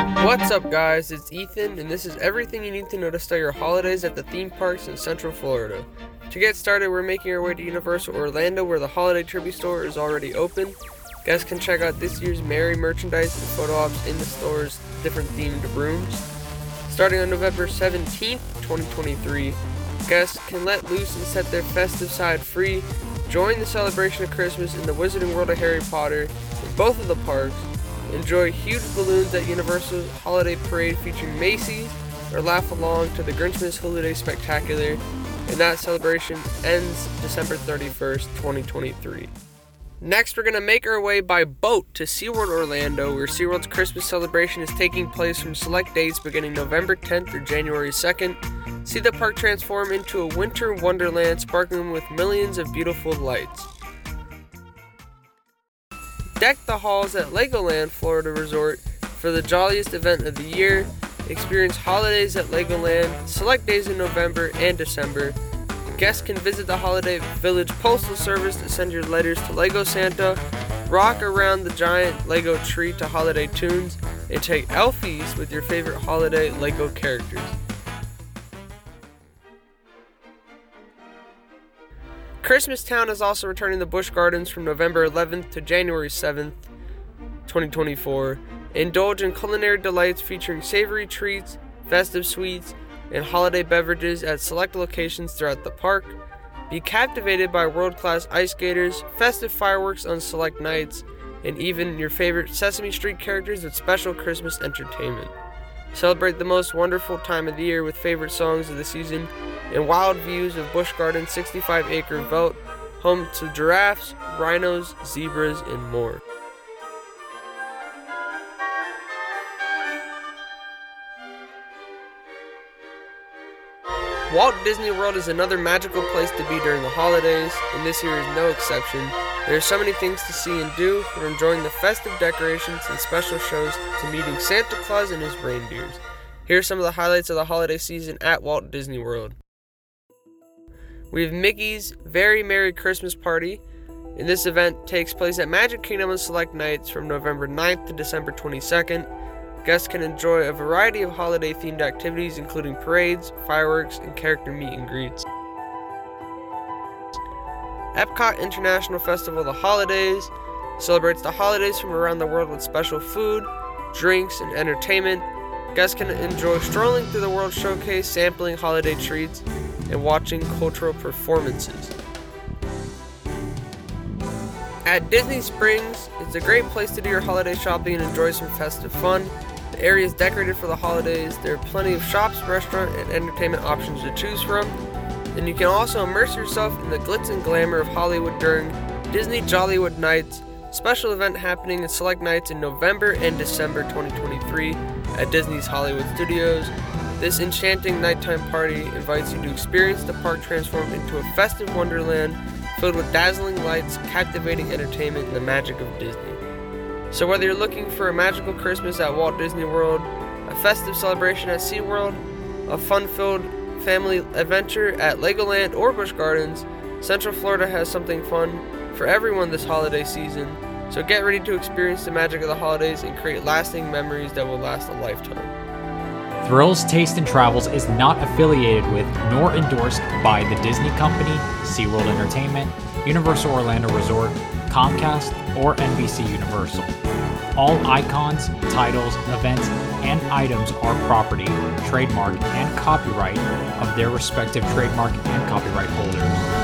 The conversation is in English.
What's up, guys? It's Ethan, and this is everything you need to know to start your holidays at the theme parks in Central Florida. To get started, we're making our way to Universal Orlando, where the holiday tribute store is already open. Guests can check out this year's Merry merchandise and photo ops in the store's different themed rooms. Starting on November 17th, 2023, guests can let loose and set their festive side free. Join the celebration of Christmas in the Wizarding World of Harry Potter in both of the parks. Enjoy huge balloons at Universal's Holiday Parade featuring Macy's, or laugh along to the Grinchmas Holiday Spectacular, and that celebration ends December 31st, 2023. Next, we're going to make our way by boat to SeaWorld Orlando, where SeaWorld's Christmas celebration is taking place from select dates beginning November 10th through January 2nd. See the park transform into a winter wonderland sparkling with millions of beautiful lights. Deck the halls at Legoland Florida Resort for the jolliest event of the year. Experience holidays at Legoland, select days in November and December. Guests can visit the Holiday Village Postal Service to send your letters to Lego Santa, rock around the giant Lego tree to holiday tunes, and take elfies with your favorite holiday Lego characters. Christmas Town is also returning to Busch Gardens from November 11th to January 7th, 2024. Indulge in culinary delights featuring savory treats, festive sweets, and holiday beverages at select locations throughout the park. Be captivated by world class ice skaters, festive fireworks on select nights, and even your favorite Sesame Street characters with special Christmas entertainment. Celebrate the most wonderful time of the year with favorite songs of the season and wild views of Busch Gardens' 65 acre veldt, home to giraffes, rhinos, zebras, and more. Walt Disney World is another magical place to be during the holidays, and this year is no exception. There are so many things to see and do, from enjoying the festive decorations and special shows to meeting Santa Claus and his reindeers. Here are some of the highlights of the holiday season at Walt Disney World. We have Mickey's Very Merry Christmas Party, and this event takes place at Magic Kingdom on select nights from November 9th to December 22nd. Guests can enjoy a variety of holiday themed activities, including parades, fireworks, and character meet and greets. Epcot International Festival of the Holidays celebrates the holidays from around the world with special food, drinks, and entertainment. Guests can enjoy strolling through the World Showcase, sampling holiday treats, and watching cultural performances. At Disney Springs, it's a great place to do your holiday shopping and enjoy some festive fun. The area is decorated for the holidays. There are plenty of shops, restaurant, and entertainment options to choose from. And you can also immerse yourself in the glitz and glamour of Hollywood during Disney Jollywood Nights, special event happening in select nights in November and December 2023 at Disney's Hollywood Studios. This enchanting nighttime party invites you to experience the park transform into a festive wonderland filled with dazzling lights, captivating entertainment, and the magic of Disney. So, whether you're looking for a magical Christmas at Walt Disney World, a festive celebration at SeaWorld, a fun filled family adventure at Legoland or Busch Gardens, Central Florida has something fun for everyone this holiday season. So, get ready to experience the magic of the holidays and create lasting memories that will last a lifetime. Thrills Taste and Travels is not affiliated with nor endorsed by the Disney Company, SeaWorld Entertainment, Universal Orlando Resort, Comcast, or NBC Universal. All icons, titles, events, and items are property, trademark, and copyright of their respective trademark and copyright holders.